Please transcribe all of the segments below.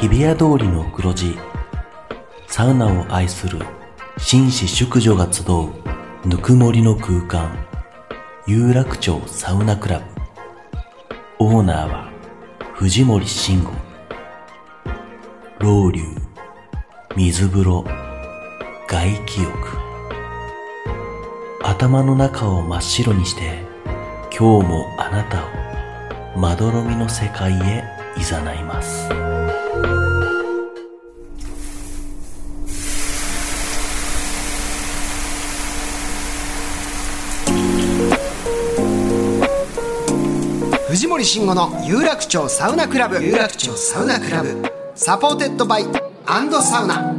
日比谷通りの黒字サウナを愛する紳士淑女が集うぬくもりの空間有楽町サウナクラブ。オーナーは藤森慎吾。老流水風呂外気浴。頭の中を真っ白にして今日もあなたをまどろみの世界へ誘います。藤森慎吾の有楽町サウナクラブ。有楽町サウナクラブ。サポーテッドバイアンドサウナ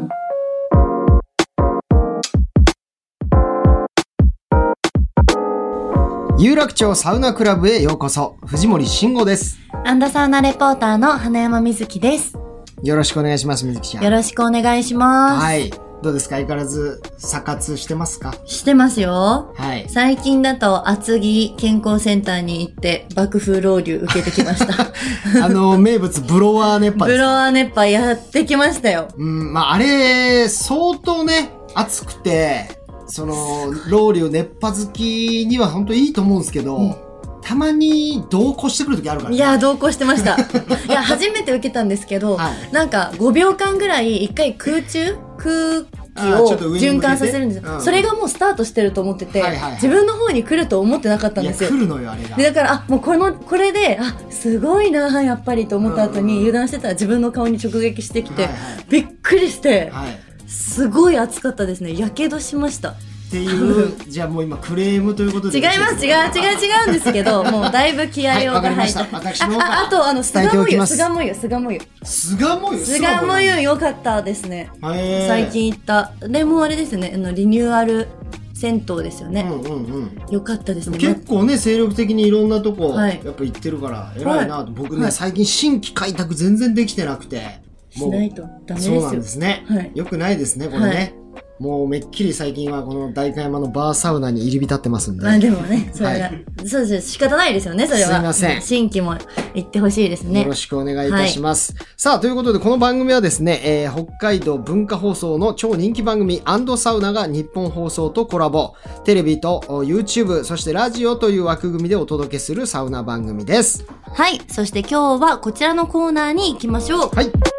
有楽町サウナクラブへようこそ藤森慎吾ですアンダサウナレポーターの花山瑞希です。よろしくお願いします水木ちゃんよろしくお願いします。はいどうですか？相変わらず査活してますか？してますよ。はい最近だと厚木健康センターに行って爆風ロウリュ受けてきました。あの名物ブロワー熱波ブロワー熱波やってきましたよ。うん、まあ、あれ、相当ね、暑くて、その、ロウリュ熱波好きには本当いいと思うんですけど、たまに同行してくる時あるからね。いや、同行してました。いや、初めて受けたんですけど、はいなんか5秒間ぐらい一回空中空気を循環させるんですよ、うんそれがもうスタートしてると思ってて、はいはいはい自分の方に来ると思ってなかったんですよ来。るのよ、あれが。でだからあもうこのこれであすごいなやっぱりと思った後にうんうん油断してたら自分の顔に直撃してきて、はいはいびっくりして、はい。すごい暑かったですね。やけどしました。っていう、じゃあもう今クレームということで。違います。違う違う違うんですけど もうだいぶ気合はいをわかりました。が入った、あああとあの伝えておきます。巣鴨湯巣鴨湯。巣鴨湯？巣鴨湯良かったですね。最。近行った。でもあれですね。あのリニューアル銭湯ですよね、うんうんうん。良かったですね。結構ね、精力的にいろんなとこ、はい。やっぱ行ってるから、偉いなと。僕ね、はい。最近新規開拓全然できてなくて。しないとダメですよそうなんですね。はいよくないですね、これね。はいもうめっきり最近はこの代官山のバーサウナに入り浸ってますんで。まあでもね、それが、はそうです仕方ないですよね、それは。すいません新規も行ってほしいですね。よろしくお願いいたします。さあ、ということで、この番組はですね、えー北海道文化放送の超人気番組サウナが日本放送とコラボ。テレビとお YouTube、そしてラジオという枠組みでお届けするサウナ番組です。はい。そして今日はこちらのコーナーに行きましょう。はい。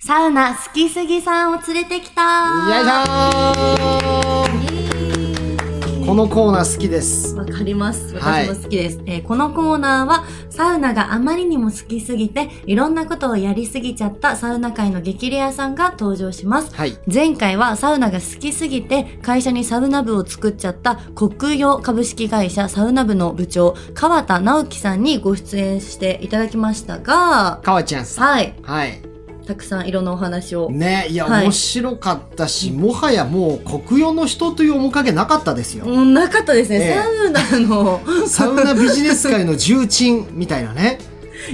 よサウナ好きすぎさんを連れてきたいしょーこのコーナー好きです。わかります。はい私も好きです、えーこのコーナーは、サウナがあまりにも好きすぎて、いろんなことをやりすぎちゃったサウナ界の激レアさんが登場します。はい。前回はサウナが好きすぎて会社にサウナ部を作っちゃった国用株式会社サウナ部の部長川田直樹さんにご出演していただきましたがかわちゃんさん。はいはい。たくさんいろんなお話を。ね、いや、はい。面白かったし、もはやもう国用の人という面影なかったですよ。もうなかったですね、ええ。サウナの。サウナビジネス界の重鎮みたいなね。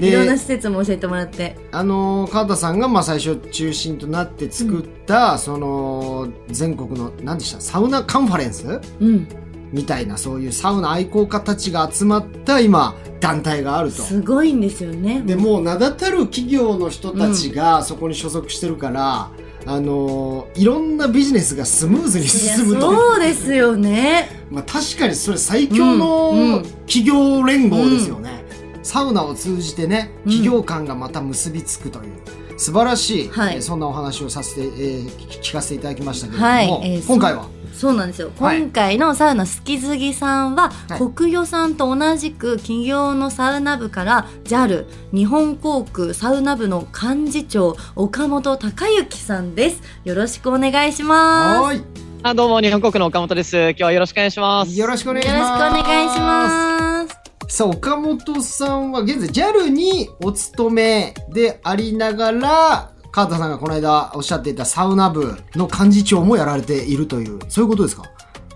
いろんなで、施設も教えてもらって。あのー川田さんがまあ最初中心となって作った、その、全国の、何でした？サウナカンファレンス？うんみたいな、そういうサウナ愛好家たちが集まった今、団体があると。すごいんですよね。でもう名だたる企業の人たちがそこに所属してるから、あのーいろんなビジネスがスムーズに進むと。そうですよね。まあ、確かにそれ最強うんうのん。企業連合ですよね、サウナを通じてねうん。企業間がまた結びつくという。素晴らしい、はい。えーそんなお話をさせて、えー聞聞かせていただきましたけれども、はい。えー今回は？そうなんですよ。はい今回のサウナ好きすぎさんは、はい国与さんと同じく企業のサウナ部から JAL 日本航空サウナ部の幹事長岡本隆之さんです。よろしくお願いしまはーあ、どうも、日本国の岡本です。今日はよろしくお願いします。いよろしくお願いす。よろしくおします願いします。さあ岡本さんは現在 JAL にお勤めでありながら川田さんがこの間おっしゃっていたサウナ部の幹事長もやられているというそういうことですか？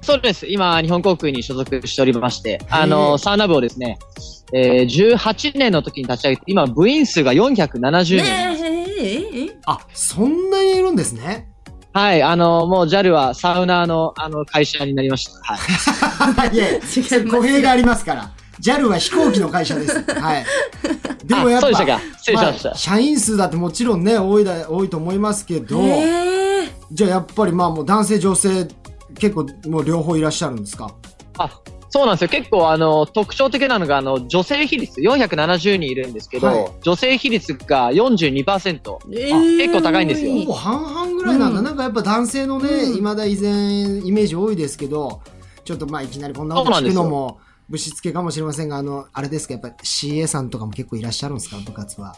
そうです。今、日本航空に所属しておりまして、あへの、ーサウナ部をですね、えー、18年の時に立ち上げて、今、部員数が470人。ねえええええあそんなにいるんですねはい、あの、もう JAL はサウナーの、あの、会社になりました。はい。いや語弊がありますから。JAL は飛行機の会社です。はい。でもやっぱ、まあ社員数だってもちろんね、多いだ、多いと思いますけど、じゃあやっぱりまあもう男性女性結構もう両方いらっしゃるんですか？あ、そうなんですよ。結構、あの、特徴的なのが、あの、女性比率、470人いるんですけど、はい。女性比率が42%。えー。結構高いんですよ。ほぼ半々ぐらいなんだ。うん。なんかやっぱ男性のね、うん。今だ以前イメージ多いですけど、ちょっとまあいきなりこんなこと聞くのもぶしつけかもしれませんが、あの、あれですか、やっぱ CA さんとかも結構いらっしゃるんですか部活は？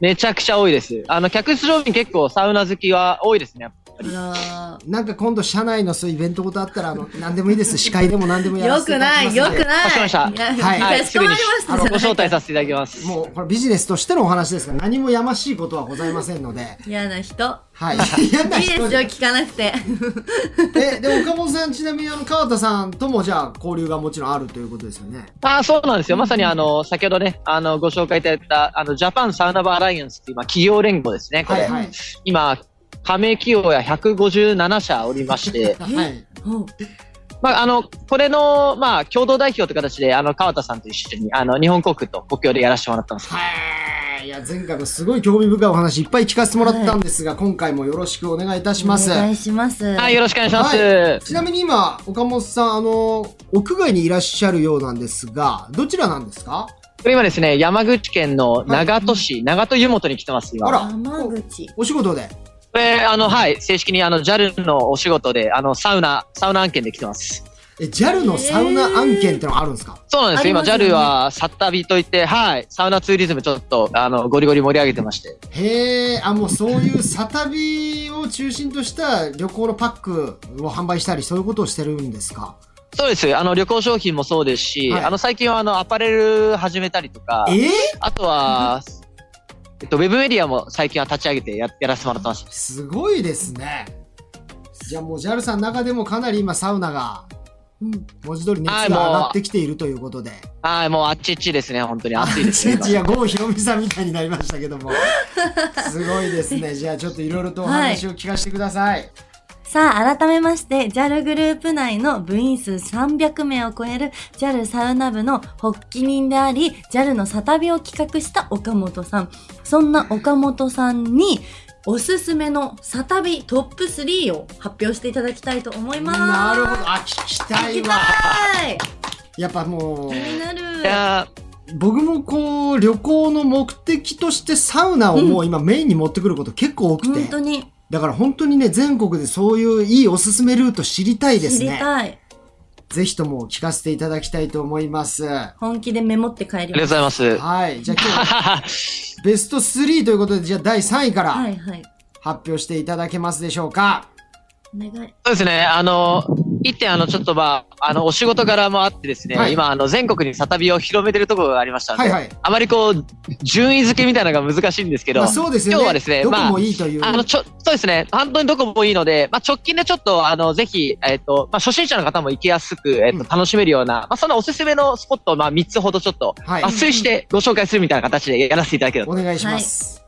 めちゃくちゃ多いです。あの、客室乗務員結構サウナ好きは多いですね。あなんか今度社内のそういうイベントことあったら、あの、何でもいいです。司会でも何でもやらよくせていただない、きますんでよくない。かしこまりましたはいかしこまりましたあの、ご招待させせていただきます。もう、これビジネスとしてのお話ですから、何もやましいことはございませんので、嫌な人。はい。嫌ない人いですよ、聞かなくて。え、で、岡本さん、ちなみにあの、川田さんともじゃあ、交流がもちろんあるということですよね。あそうなんですよ。まさにあの、先ほどね、あの、ご紹介いただいた、あの、ジャパンサウナバーアライアンスっていう、まあ、企業連合ですね、これ。はいはい。今、加盟企業や157社おりまして、はい。まあ、あの、これの、まあ、共同代表という形で、あの、川田さんと一緒に、あの、日本航空と国境でやらせてもらってます。はい。いや、前回もすごい興味深いお話いっぱい聞かせてもらったんですが、今回もよろしくお願いいたします。お願いします。はい、よろしくお願いします。はいちなみに今、岡本さん、あの、屋外にいらっしゃるようなんですが、どちらなんですか？これ今ですね、山口県の長門市、長門湯本に来てます、今。あら山口。お仕事で？これ、あの、はい、正式にあの、JAL のお仕事で、あの、サウナ、サウナ案件で来てます。え、JAL のサウナ案件ってのがあるんですか？そうなんですよ。今、JAL は、サッタビといって、はい、サウナツーリズムちょっと、あの、ゴリゴリ盛り上げてまして。へえ、あ、もうそういうサタビを中心とした旅行のパックを販売したり、そういうことをしてるんですか？そうです。あの、旅行商品もそうですし、はいあの、最近はあの、アパレル始めたりとか、えー？あとは、えっと、ウェブメディアも最近は立ち上げてややらせてもらってます。すごいですね。じゃあもう JAL さんの中でもかなり今サウナがうん文字通り熱が上がってきているということで。はい、もうあっちっちですね、本当に暑いですね。いや、郷ひろみさんみたいになりましたけども。すごいですね。じゃあちょっといろいろとお話を聞かせてください。さあ、改めまして、JAL グループ内の部員数300名を超える JAL サウナ部の発起人であり、JAL のサタビを企画した岡本さん。そんな岡本さんに、おすすめのサタビトップ3を発表していただきたいと思います。なるほど。あ、聞きた聞きいわ。たいやっぱもう気、になる。いや僕もこう、旅行の目的としてサウナをもう今メインに持ってくること結構多くて。本当にだから本当にね、全国でそういういいおすすめルート知りたいです知りね。たい。ぜひとも聞かせていただきたいと思います。は本気でメモって帰りありがとうごます。ざいます。い。じゃあ今日、ベスト3ということで、じゃあ第3位から。発表していただけますでしょうか。お願い。そうですね。あの、一点、あの、ちょっとまあ、あの、お仕事柄もあってですね、はい今、あの、全国にサタビを広めてるところがありましたので、はいはいあまりこう、順位付けみたいなのが難しいんですけど、まあそうですよね。今日はですね、どこまあも、いいという。あの、ちょ、そうですね。本当にどこもいいので、まあ、直近でちょっと、あの、ぜひ、えっ、と、まあ、初心者の方も行きやすく、えっ、うんと、楽しめるような、まあ、そのおすすめのスポットを、まあ、3つほどちょっと、はい抜粋してご紹介するみたいな形でやらせていただけると。お願いします。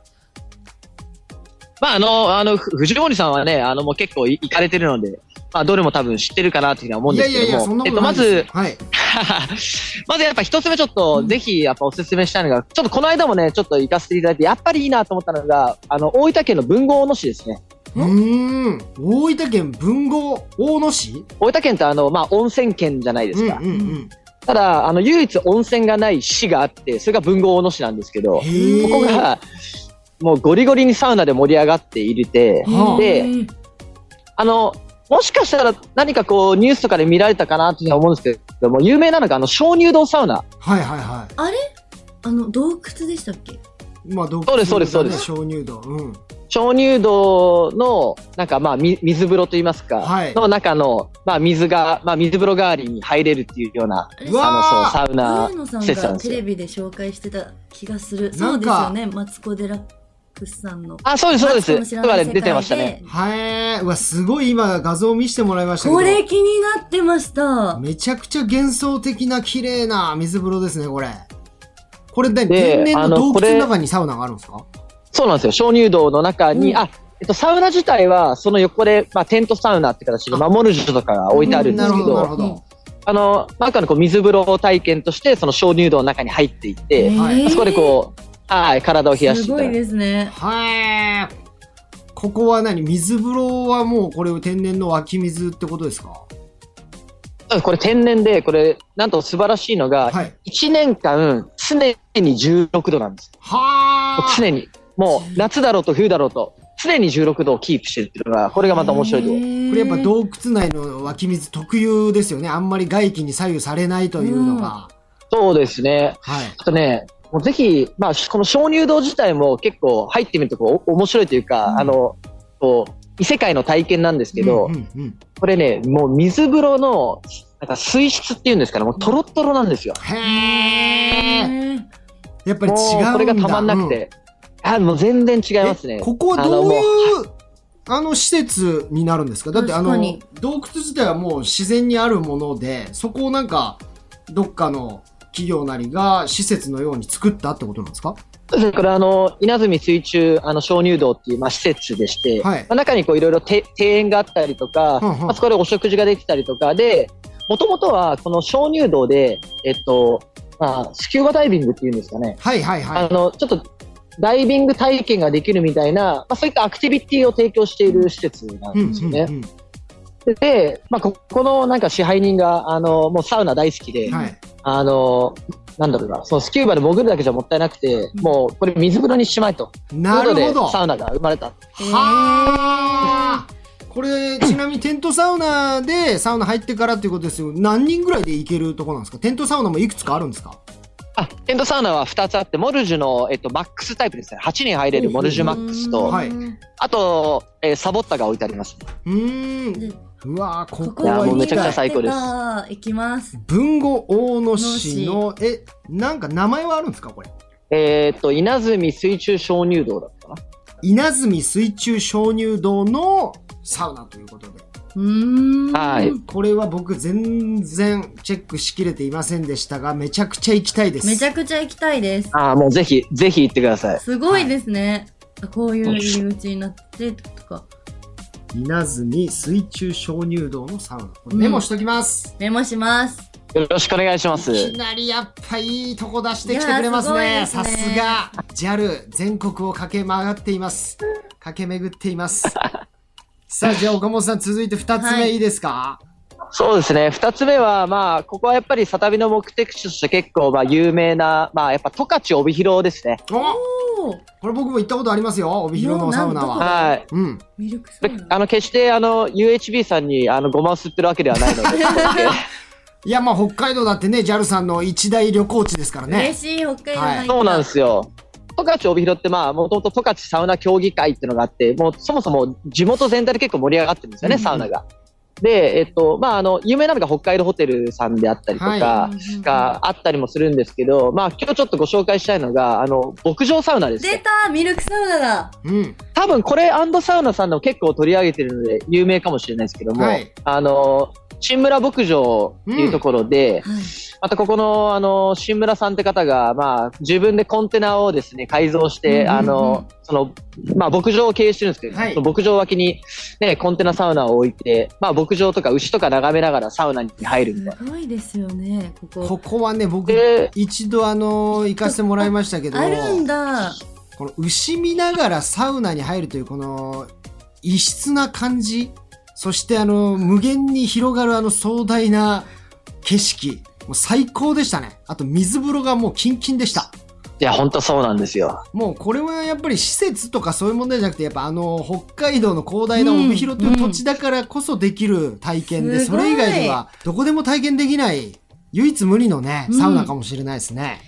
まあ、あの、あの、ふ藤森さんはね、あの、もう結構い行かれてるので、まあ、どれも多分知ってるかなというふうには思うんいですけども、やいやいや、そんなえっと、まことないですず、はい。まずやっぱ一つ目ちょっと、ぜひやっぱおすすめしたいのが、ちょっとこの間もね、ちょっと行かせていただいて、やっぱりいいなと思ったのが、あの、大分県の豊後大野市ですね。うーん。大分県豊後大野市大分県ってあの、まあ、温泉県じゃないですか。うんうんうん。ただ、あの、唯一温泉がない市があって、それが豊後大野市なんですけど、ここが、もうゴリゴリにサウナで盛り上がっているて、はあで、あの、もしかしたら何かこうニュースとかで見られたかなというふうに思うんですけども、有名なのがあの鍾乳洞サウナ。はいはいはあれ？あの、洞窟でしたっけ？い。まあ、どそうですそうですそうです鍾乳洞。うん。鍾乳洞の、なんかまあ、み水風呂といいますか、はいの中の、まあ、水が、まあ、水風呂代わりに入れるっていうような、あの、そう、サウナ上野さん施設なんですよがテレ。ビで紹介してた気がする。そうですよね、マツコ・デラックスさんの。あ、そうです、そうです。出てましたね。はい。うわ、すごい今画像見せてもらいましたけど。これ気になってました。めちゃくちゃ幻想的な綺麗な水風呂ですね、これ。これ何で天然の洞あのこれ窟の中にサウナがあるんですか？そうなんですよ。鍾乳洞の中に、うんあ、えっと、サウナ自体は、その横で、まあ、テントサウナって形で、あまあ、モルジュとかが置いてあるんですけど、なるど。あの、中のこう水風呂体験として、その鍾乳洞の中に入っていって、はいそこでこう、はい、体を冷やしてすごい。ですね。はい。ここは何？水風呂はもうこれ天然の湧き水ってことですか？これ天然で、これ、なんと素晴らしいのが、はい。1年間、常に16度なんです。はあ。常に。もう、夏だろうと冬だろうと、常に16度をキープしてるっていうのが、これがまた面白いとこれやっぱ洞窟内の湧き水特有ですよね。あんまり外気に左右されないというのが。そうですね。はい。あとね、もうぜひ、まあ、この鍾乳洞自体も結構入ってみるとこ面白いというか、うんあの、こう、異世界の体験なんですけど、うんうんうんこれね、もう水風呂の、なんか水質っていうんですかね、もうトロットロなんですよ。へえ。やっぱり違うんもだ。うこれがたまんなくて。あ、もう全然違いますね。えここはどういうあの施設になるんですか？だってあの洞窟自体はもう自然にあるものでそこをなんかどっかの企業なりが施設のように作ったってことなんですか？そうですね。これあの、稲積水中、あの、鍾乳洞っていう、まあ、施設でして、はい。まあ中にこういろいろて庭園があったりとか、うんうん。まあ、そこでお食事ができたりとかで、もともとはこの鍾乳洞で、えっと、まあ、スキューバダイビングっていうんですかね。はいはいはい。あの、ちょっと、ダイビング体験ができるみたいな、まあ、そういったアクティビティを提供している施設なんうんですよね。うんうん。で、まあ、ここのなんか支配人が、あの、もうサウナ大好きで、はいあの、なんだろうな、そのスキューバで潜るだけじゃもったいなくて、もうこれ水風呂にしまえと。なるほど。ということでサウナが生まれた。はあこれちなみにテントサウナでサウナ入ってからっていうことですよ。何人ぐらいで行けるとこなんですか？テントサウナもいくつかあるんですか？あ、テントサウナは2つあって、モルジュの、えっと、マックスタイプですね。8人入れるモルジュマックスと、はい。あと、えーサボッタが置いてあります。うーんうわーここはやもうめちゃくちゃいい最高です行きます。文後大野市のえなんか名前はあるんですかこれ？えーっと、稲積水中鍾乳洞だったかな。稲積水中鍾乳洞のサウナということでうーん。はい。これは僕全然チェックしきれていませんでしたがめちゃくちゃ行きたいですめちゃくちゃ行きたいです。ああ、もうぜひ、ぜひ行ってください。すごいですね。こういう入り口になってとか。稲積水中鍾乳洞のサウナ。これメモしときます、メモします。よろしくお願いします。いきなりやっぱいいとこ出してきてくれますね。いやさすごいですね。すが。JAL 全国を駆け回っています。駆け巡っています。さあじゃあ岡本さん続いて2つはい。目いいですか、そうですね。二つ目は、まあ、ここはやっぱり、サタビの目的地として結構、まあ、有名な、まあ、やっぱ、十勝帯広ですね。これ僕も行ったことありますよ帯広のサウナは。はい。うん。ミルクサでウナ。あの、決して、あの、UHB さんに、あの、ごまを吸ってるわけではないので、いやまあ北海道だってね JAL さんの一大旅行地ですからね。嬉しい、北海道はい。そうなんですよ。十勝帯広って、まあ、もともと十勝サウナ協議会っていうのがあって、もうそもそも地元全体で結構盛り上がってるんですよね、うんうん。サウナが。で、えっと、まあ、あの、有名なのが北海道ホテルさんであったりとか、はがあったりもするんですけど、まあ、今日ちょっとご紹介したいのが、あの、牧場サウナです出ね。たミルクサウナだ。うん。多分これアンドサウナさんでも結構取り上げてるので有名かもしれないですけども、はい。あの、新村牧場っていうところで、はい。またここの、あの、新村さんって方が、まあ、自分でコンテナをですね、改造して、うんうんうんあの、その、まあ、牧場を経営してるんですけど、はいその牧場脇に、ね、コンテナサウナを置いて、まあ、牧場とか牛とか眺めながらサウナに入るみたいな。すごいですよね、ここ。ここはね僕で、一度あの行かせてもらいましたけどあるんだ。この牛見ながらサウナに入るというこの異質な感じそしてあの無限に広がるあの壮大な景色もう最高でしたね。あと水風呂がもうキンキンでした。いや、本当そうなんですよ。もうこれはやっぱり施設とかそういう問題じゃなくてやっぱあの北海道の広大な帯広という土地だからこそできる体験で、うん。それ以外ではどこでも体験できない唯一無二のねうん。サウナかもしれないですね、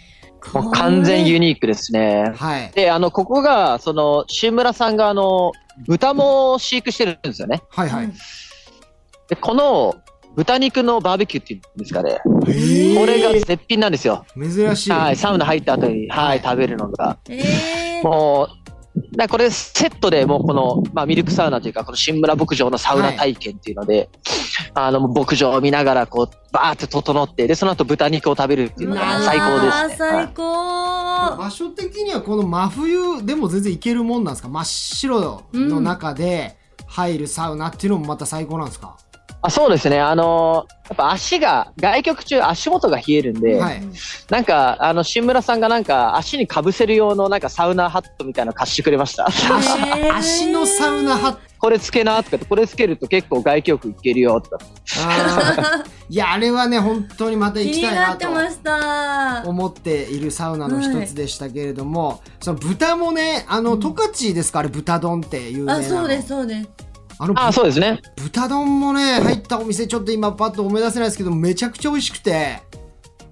もう完全ユニニークですね。はい。で、あの、ここが、その、新村さんが、あの、豚も飼育してるんですよね。はいはい、で、この、豚肉のバーベキューっていうんですかね。これが絶品なんですよ。珍しい、はい、サウナ入った後に、はい、食べるのが。えー、もう、だこれセットでもうこの、まあ、ミルクサウナというか、この新村牧場のサウナ体験っていうので、あの、牧場を見ながら、こう、バーって整って、で、その後豚肉を食べるっていうのが最高ですね。はい最高。場所的にはこの真冬でも全然いけるもんなんですか？真っ白の中で入るサウナっていうのもまた最高なんですか、あそうですね。あのーやっぱ足が、外局中足元が冷えるんで、はい。なんか、あの、新村さんがなんか足に被せる用のなんかサウナハットみたいなの貸してくれました。足のサウナハット。これつけなとか言って、これつけると結構外気浴いけるよとか。いや、あれはね、本当にまた行きたいなとなってました。思っているサウナの一つでしたけれども、その豚もね、あの、十勝ですか？あれ豚丼って有名なの。あ、そうです、そうです。あの、あそうですね。豚丼もね、入ったお店ちょっと今パッと思い出せないですけど、めちゃくちゃ美味しくて、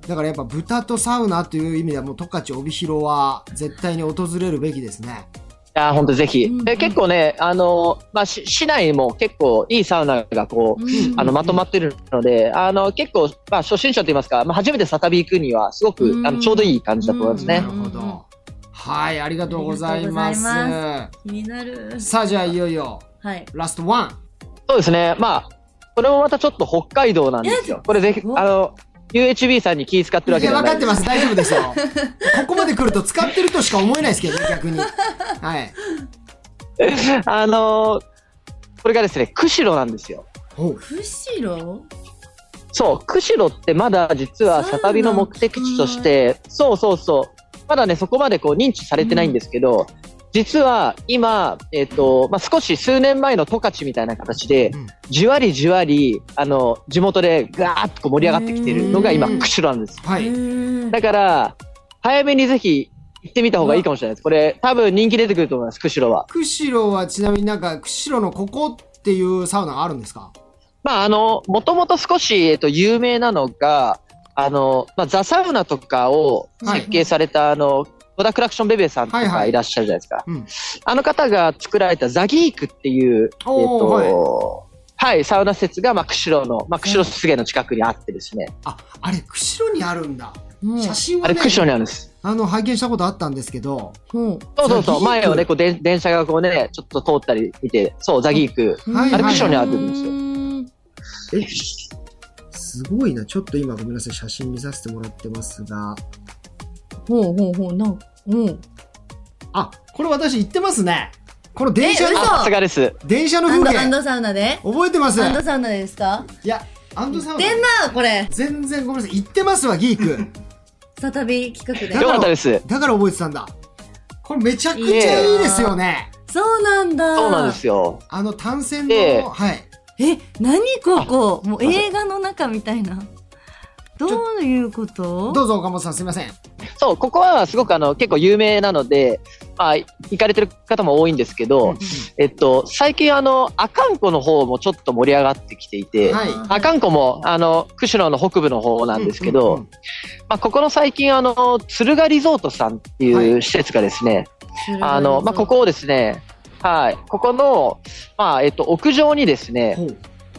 だからやっぱ豚とサウナという意味ではもう十勝帯広は絶対に訪れるべきですね。いや、本当ぜひ。うんで結構ね、あの、まあ、し市内も結構いいサウナがこう、うんあの、まとまってるので、あの、結構、まあ、初心者といいますか、まあ、初めて再び行くには、すごく、うんあの、ちょうどいい感じだと思いますねなる。ほど。はい、ありがとうございます。気になる。さあじゃあいよいよ、はい。ラストワン。そうですね。まあ、これもまたちょっと北海道なんですよ。これぜひ、おあの、UHB さんに気使ってるわけではない分かってます。大丈夫ですよ。ここまで来ると使ってるとしか思えないですけどね、逆に。はい。あのーこれがですね、釧路なんですよ。釧路？そう、釧路ってまだ実はサ旅の目的地として、そうそうそう、まだね、そこまでこう認知されてないんですけど、実は今、えっ、と、まあ、少し数年前の十勝みたいな形で、うんじわりじわり、あの、地元でガーッとこう盛り上がってきてるのが今、うん釧路なんです。はい。だから、早めにぜひ行ってみた方がいいかもしれないです。これ、多分人気出てくると思います、釧路は。釧路はちなみになんか、釧路のここっていうサウナがあるんですか？まあ、あの、もともと少し、えっと、有名なのが、あの、まあ、ザ・サウナとかを設計された、あの、小田クラクションベベさんとはいはいかいらっしゃるじゃないですか。うんあの方が作られたザ・ギークっていう、えっおーと、はい、サウナ施設が、まあ、釧路の、まあ、釧路湿原の近くにあってですね。あ、あれ、釧路にあるんだ。うん写真はね、あれ、釧路にあるんです。あの、拝見したことあったんですけど、ほそうそうそう、前をね、こう、で電車がこうね、ちょっと通ったり見て、そう、ザ・ギーク。う。はいあれ釧路にあるんですよよ。え、すごいな。ちょっと今ごめんなさい。写真見させてもらってますが。ほうほうほう、なん、うん。あ、これ私行ってますね。この電車のさすがです。電車の風景。ドアンドサウナで？覚えてます？アンドサウナでですか？いや、アンドサウナ。出んな、これ。全然ごめんなさい。行ってますわ、ギーク。再び企画でだ。よかったです。だから覚えてたんだ。これめちゃくちゃいいですよね。そうなんだ。そうなんですよ。あの単線ええの、はい。え、何ここ？もう映画の中みたいな。どういうこと？どうぞ岡本さんすいません。そう、ここはすごくあの、結構有名なので、まあ、行かれてる方も多いんですけど、えっと、最近あの、阿寒湖の方もちょっと盛り上がってきていて、はい。阿寒湖も、あの、釧路の北部の方なんですけど、うんうんうんまあ、ここの最近あの、敦賀リゾートさんっていう施設がですね、あの、まあ、ここをですね、はい、ここの、まあ、えっと、屋上にですね、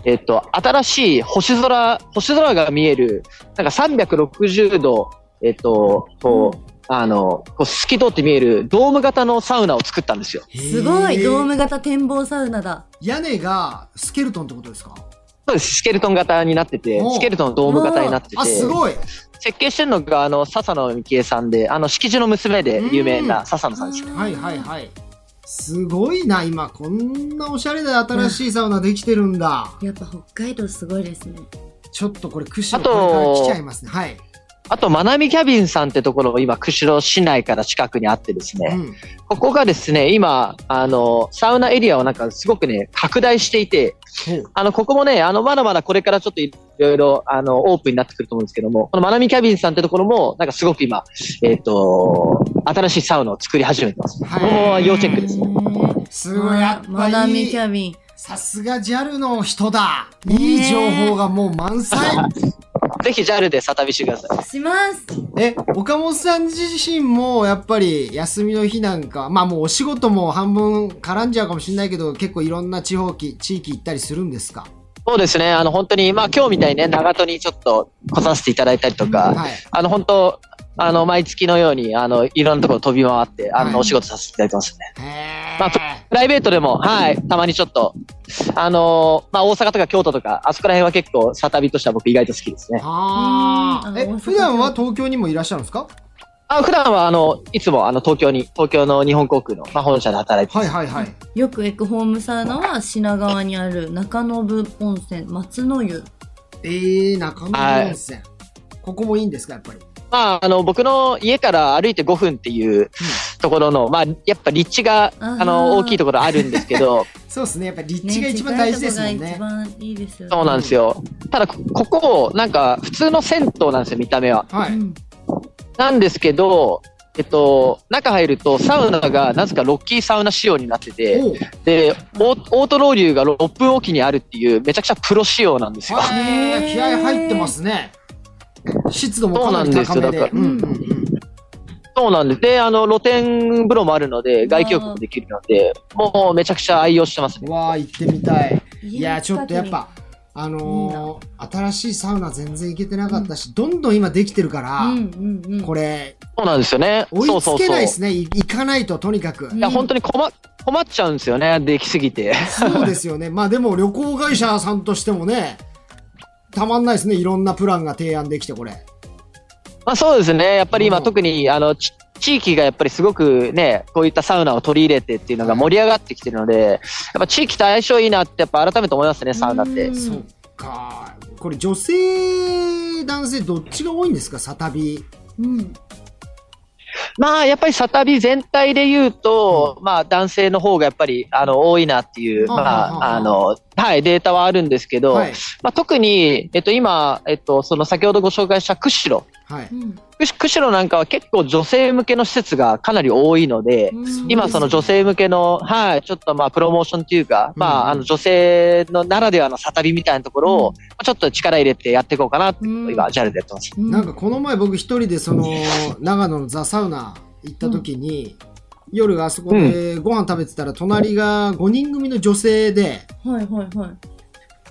えっと、新しい星空、星空が見える、なんか360度、えっと、こう、あの、こう透き通って見えるドーム型のサウナを作ったんですよ。すごい、ドーム型展望サウナだ。屋根がスケルトンってことですか？そうです。スケルトン型になっててスケルトンのドーム型になってて、あ、すごい。設計してるのが、あの、笹野美恵さんで、あの、敷地の娘で有名な笹野さんですよ。はいはいはい。すごいな、今。こんなおしゃれで新しいサウナできてるんだ。やっぱ北海道すごいですね。ちょっとこれ、釧路あとこれから来ちゃいますね。はい。あと、まなみキャビンさんってところ、今、釧路市内から近くにあってですね、うん。ここがですね、今、あの、サウナエリアをなんかすごくね、拡大していて、ほうあの、ここもね、あの、まだまだこれからちょっといろいろ、あの、オープンになってくると思うんですけども、このまなみキャビンさんってところも、なんかすごく今、えっ、と、新しいサウナを作り始めてます。こはいこも要チェックですね。すごい、やっぱまなみキ。ャビン。さすが JAL の人だ。いい情報がもう満載。ぜひ JAL でサ旅してください。します。え、岡本さん自身もやっぱり休みの日なんか、まあもうお仕事も半分絡んじゃうかもしれないけど、結構いろんな地方き、地域行ったりするんですか？そうですね、あの、本当に、まあ今日みたいにね、長門にちょっと来させていただいたりとか、はい。あの、本当あの、毎月のように、あの、いろんなところ飛び回って、あはい。の、お仕事させていただいてますね。へまあプライベートでも、はい、たまにちょっと、あのまあ、大阪とか京都とか、あそこら辺は結構、サタビとしては僕意外と好きですね。ああの普段は東京にもいらっしゃるんですか？あ普段は、あの、いつも、あの、東京に、東京の日本航空の、まあ、本社で働いてます。はいはいはい。よく行くホームサウナは品川にある中延温泉松の湯。えー、中野温泉。ここもいいんですかやっぱり？まあ、あの、僕の家から歩いて5分っていうところの、まあ、やっぱ立地が、あの、大きいところあるんですけど、そうですね。やっぱり立地が一番大事ですもんね。こが一番いいですよね。そうなんですよ。ただ、こここ、なんか、普通の銭湯なんですよ、見た目は。はい、うん。なんですけど、えっと、中入ると、サウナが、なぜかロッキーサウナ仕様になってて、で、オーオートロウリュが6分おきにあるっていう、めちゃくちゃプロ仕様なんですよ。へー気合入ってますね湿度もかなり高めでそうなんですよだから。うんうんうん。そうなんです。で、あの、露天風呂もあるので、外気浴もできるので、もうめちゃくちゃ愛用してますね。うわー行ってみたい。いやちょっとやっぱあのー新しいサウナ全然行けてなかったし、どんどん今できてるから、うんうんうん。これそうなんですよね。追いつそうそうそう。けないですねい行かないととにかく、うん。いや、本当に困っ困っちゃうんですよね、できすぎて。そうですよね。まあでも旅行会社さんとしてもねたまんないですね。いろんなプランが提案できてこれ。まあそうですね。やっぱり今、うん。特に、あの、ち地域がやっぱりすごくね、こういったサウナを取り入れてっていうのが盛り上がってきてるので、やっぱ地域と相性いいなって、やっぱ改めて思いますね、サウナって。う。ん。そっか。これ女性男性どっちが多いんですか？サタビ。うん。まあ、やっぱりサタビ全体で言うと、まあ、男性の方がやっぱり、あの、多いなっていう、まああ、あの、はい、データはあるんですけど、はい。まあ、特に、えっと、今、えっと、その先ほどご紹介した釧路。はい。うん。釧釧路なんかは結構女性向けの施設がかなり多いので、うん。今その女性向けの、はい、ちょっとまあプロモーションっていうか、まうん。ああの女性のならではのサタビみたいなところを、ちょっと力入れてやっていこうかなって、うん。今、JAL でやってます。うん。なんかこの前僕一人でその長野のザ・サウナ行った時に、夜あそこでご飯食べてたら隣が5人組の女性ではいはいはい。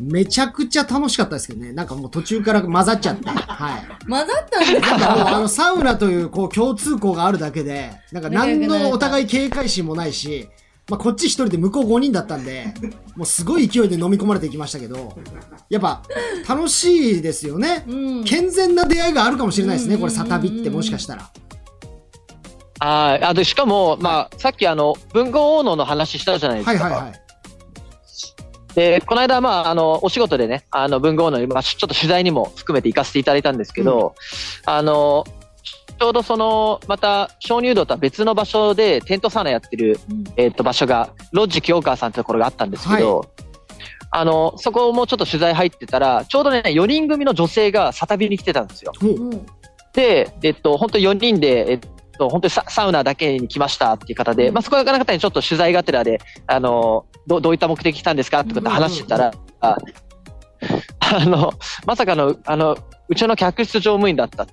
めちゃくちゃ楽しかったですけどねなんかもう途中から混ざっちゃってはい混ざったんですなんかもうかあのサウナというこう共通項があるだけでなんか何のお互い警戒心もないしまあ、こっち一人で向こう5人だったんで、もうすごい勢いで飲み込まれていきましたけど、やっぱ楽しいですよね。うん。健全な出会いがあるかもしれないですね、うんこれ、サタビってもしかしたら。はい。あと、しかも、まあ、さっきあの、文豪王能の話したじゃないですか。はいはいはい。で、この間、まあ、あの、お仕事でね、あの、文豪王能に、まあ、ちょっと取材にも含めて行かせていただいたんですけど、あの、ちょうどその、また、鍾乳洞とは別の場所でテントサウナやってる、うん。えっ、と、場所が、ロッジ清川さんってところがあったんですけど、あの、そこもちょっと取材入ってたら、ちょうどね、4人組の女性がサタビに来てたんですよ。うん。で、えっと、本当4人で、えっと、本当にササウナだけに来ましたっていう方で、うんまあ、そこの方にちょっと取材がてらで、あの、どどういった目的来たんですかってこと話してたら、ああの、まさかの、あの、うちの客室乗務員だった。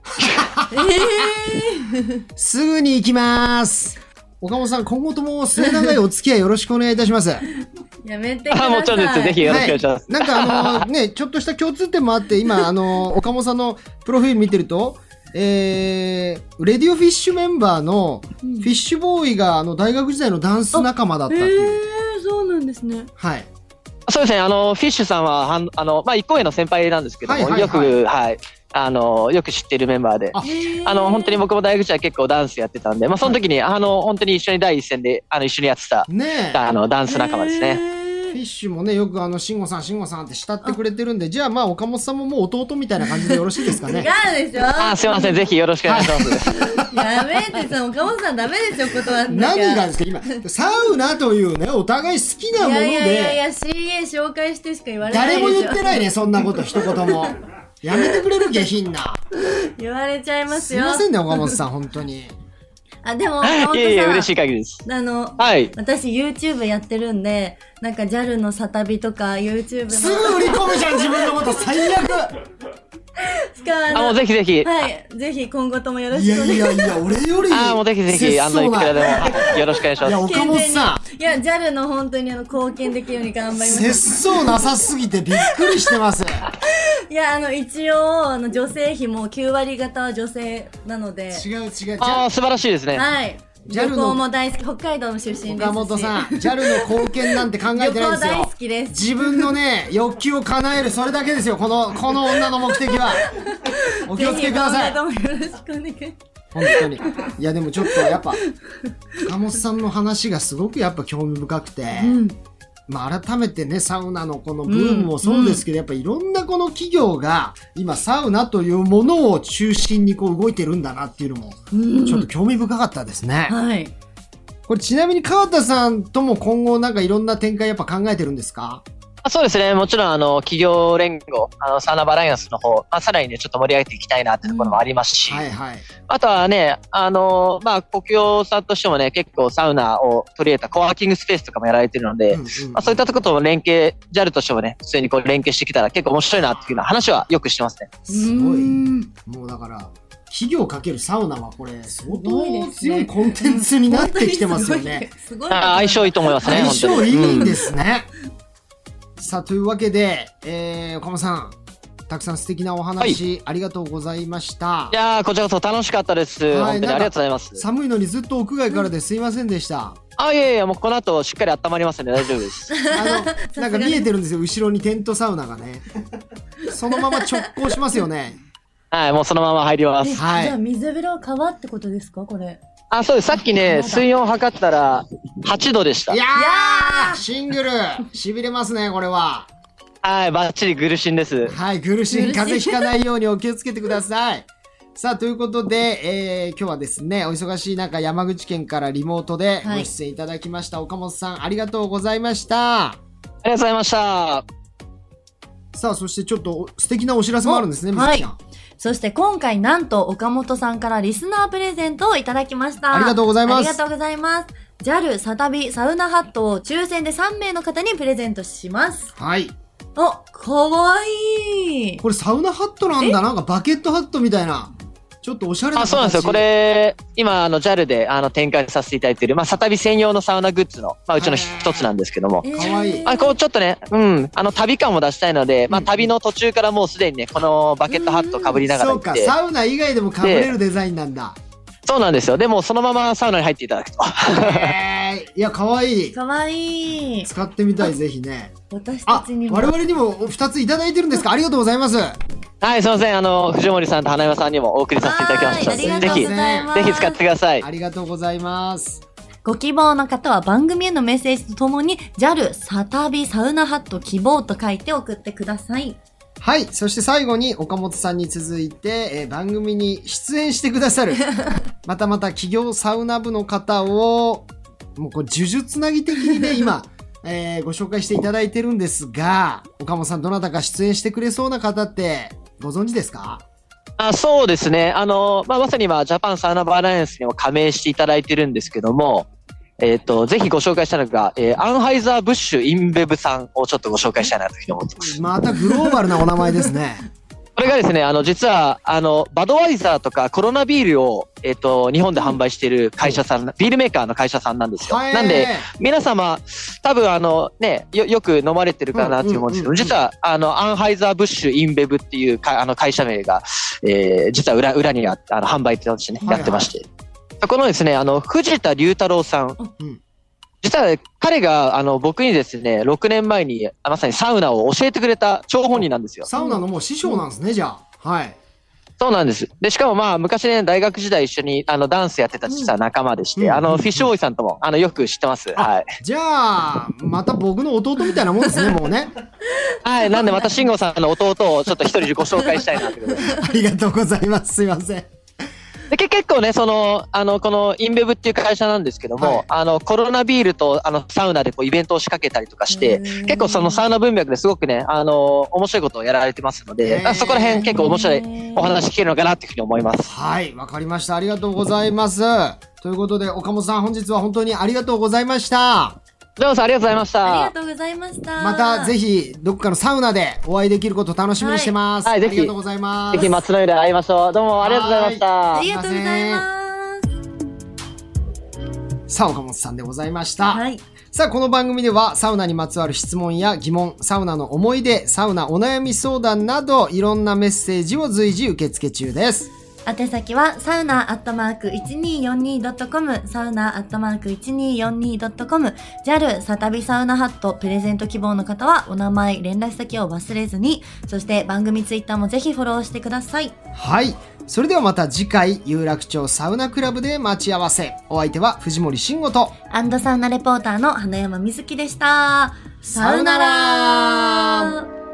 え すぐに行きます。岡本さん、今後とも末長いお付き合いよろしくお願いいたします。ー、やめてください。あもちろんです。ぜひよろしくお願いします。なんかあのね、ちょっとした共通点もあって、今、あの、岡本さんのプロフィール見てると、えー、レディオフィッシュメンバーのうんフィッシュボーイがあの大学時代のダンス仲間だったってえいう。ー、そうなんですね。はい。そうですね、あの、フィッシュさんは、はんあの、まあ、一個上の先輩なんですけども、はいはいはいよく、はい、あの、よく知ってるメンバーで。ああの、本当に僕も大学時代結構ダンスやってたんで、まあ、その時に、あの、本当に一緒に第一線で、あの、一緒にやってた、ねえ。あの、ダンス仲間ですね。ねフィッシュもね、よくあの、慎吾さん、慎吾さんって慕ってくれてるんで、じゃあまあ、岡本さんももう弟みたいな感じでよろしいですかね。違うでしょあ、すいません、ぜひよろしくお願いします。やめてさ、岡本さんダメですよ、断って。何がですか今、サウナというね、お互い好きなものいやいやいやいで、や、CA 紹介してしか言われない。誰も言ってないね、そんなこと、一言も。やめてくれる下品な。言われちゃいますよ。すいませんね、岡本さん、本当に。あ、でも。いえいえ、嬉しい限りです。あの、はい。私 YouTube やってるんで、なんか JAL のサタビとか YouTube の。すぐ売り込むじゃん、自分のこと、最悪。使わあ、もうない。ぜひぜひ。はい。ぜひ今後ともよろいしくお願いやいやいや、俺より。あ、もうぜひぜひ、あの、いくらでも、はいよろしくお願いしいや、ます。岡本さん。いや、JAL の本当にあの貢献できるように頑張ります。節操なさすぎてびっくりしてます。いや、あの、一応、あの、女性費も9割方は女性なので、違う違う。じああ、ゃ素晴らしいですね。はい。旅行も大好き、北海道の出身ですし。岡本さん、JAL の貢献なんて考え旅てないです行大よ好。きです。自分のね、欲求を叶える、それだけですよ。この、この女の目的は。お気をつけください。ぜひ今後ともよろしくお願い。本当に。いや、でもちょっとやっぱ、岡本さんの話がすごくやっぱ興味深くて、まあ改めてね、サウナのこのブームもそうですけど、やっぱいろんなこの企業が、今サウナというものを中心にこう動いてるんだなっていうのも、ちょっと興味深かったですね。はい。これちなみに川田さんとも今後なんかいろんな展開やっぱ考えてるんですか？あそうですね。もちろん、あの、企業連合、あの、サーナバライアンスの方、まあ、さらにね、ちょっと盛り上げていきたいなってところもありますし、はいはい。あとはね、あの、まあ、国業さんとしてもね、結構サウナを取り入れたコワーキングスペースとかもやられてるので、うんうんまあ、そういったところとも連携、JAL としてもね、普通にこう連携してきたら結構面白いなっていうような話はよくしてますね。すごい。うんもうだから、企業かけるサウナはこれ相当強いコンテンツになってきてますよね。すごい。あ相性いいと思いますね。相性本当にいいんでうんすね。さあ、というわけで、えー、岡本さん、たくさん素敵なお話、ありがとうございましたい。やー、こちらこそ楽しかったです。はいありがとうございます。寒いのにずっと屋外からですいませんでした。あ、いやいや、もうこの後しっかり温まりますんで大丈夫です。あの、なんか見えてるんですよ、後ろにテントサウナがね。そのまま直行しますよね。はい、もうそのまま入りまえす。はいじゃあ水風呂は川ってことですか？これ。あ、そうです。さっきね、水温測ったら8度でしたい。やいやーシングル痺れますね、これは。はい、バッチリグルシンです。はい、苦しい風邪ひかないようにお気をつけてください。さあ、ということで、えー、今日はですね、お忙しい中、山口県からリモートでご出演いただきました、岡本さん、ありがとうございました。ありがとうございました。さあ、そしてちょっと素敵なお知らせもあるんですね、おみずきちゃん。そして今回なんと岡本さんからリスナープレゼントをいただきました。ありがとうございますありがとうございます。JAL サタビサウナハットを抽選で3名の方にプレゼントします。はい。お、かわいい。これサウナハットなんだ。なんかバケットハットみたいな。ちょっとおしゃれなあ、形そうなんですよ。これ、今、あの、JAL で、あの、展開させていただいている、まあ、サタビ専用のサウナグッズの、まあ、うちの一つなんですけども。えーかわいいあ、こう、ちょっとね、うん、あの、旅感も出したいので、まあ、うん旅の途中からもうすでにね、このバケットハット被りながらそうか、サウナ以外でも被れるデザインなんだ。そうなんですよ。でも、そのままサウナに入っていただくと。えー、いや、かわいい。かわいい。使ってみたい、ぜひね。私たあちに、も。我々にも2ついただいてるんですか？ありがとうございます。はい、すいません。あの、藤森さんと花山さんにもお送りさせていただきました。ぜひ。ぜひ使ってください。ありがとうございます。ご希望の方は番組へのメッセージとともに JAL サタビサウナハット希望と書いて送ってください。はい。そして最後に岡本さんに続いて、えー番組に出演してくださる、またまた企業サウナ部の方を、もうこれ呪術つなぎ的にね、今、えーご紹介していただいてるんですが、岡本さんどなたか出演してくれそうな方ってご存知ですか？あそうですね。あの、まあ、まさに今、ジャパンサウナバライアンスにも加盟していただいてるんですけども、えっ、と、ぜひご紹介したいのが、えーアンハイザー・ブッシュ・インベブさんをちょっとご紹介したいなというふうに思ってます。またグローバルなお名前ですね。これがですね、あの、実は、あの、バドワイザーとかコロナビールを、えっ、と、日本で販売している会社さん、ビールメーカーの会社さんなんですよ。はいなんで、皆様、多分あのね、よ、よく飲まれてるかなと思うんですけど、実は、あの、アンハイザー・ブッシュ・インベブっていうか、あの、会社名が、えー、実は裏、裏にあって、あの、販売としてね、はいはいやってまして。このですね、あの、藤田龍太郎さん。うん実は、彼が、あの、僕にですね、6年前に、まさにサウナを教えてくれた張本人なんですよ。サウナのもう師匠なんですね、じゃあ。はい。そうなんです。で、しかもまあ、昔ね、大学時代一緒に、あの、ダンスやってた実は仲間でして、うんあの、フィッシュボーイさんとも、あの、よく知ってます。あはい。じゃあ、また僕の弟みたいなもんですね、もうね。はい。なんで、また慎吾さんの弟をちょっと一人ご紹介したいな。ありがとうございます。すいません。でけ結構ね、その、あの、このインベブっていう会社なんですけども、はいあの、コロナビールと、あの、サウナでこう、イベントを仕掛けたりとかして、結構そのサウナ文脈ですごくね、あの、面白いことをやられてますのへで、そこら辺結構面白いお話聞けるのかなっていうふうに思います。はい、わかりました。ありがとうございます。ということで、岡本さん、本日は本当にありがとうございました。どうもありがとうございました。ありがとうございました。また、ぜひ、どっかのサウナでお会いできることを楽しみにしてます。はいはいぜひありがとうございます。ぜひ松の湯で会いましょう。どうもありがとうございましたあ。りがとうございます。さあ、岡本さんでございました。はい。さあ、この番組ではサウナにまつわる質問や疑問、サウナの思い出、サウナお悩み相談など、いろんなメッセージを随時受付中です。宛先はサウナアットマーク 1242.com サウナアットマーク 1242.com JAL サタビサウナハットプレゼント希望の方はお名前連絡先を忘れずに。そして番組ツイッターもぜひフォローしてください。はい。それではまた次回、有楽町サウナクラブで待ち合わせ。お相手は藤森慎吾と、アンドサウナレポーターの花山瑞希でした。さよなら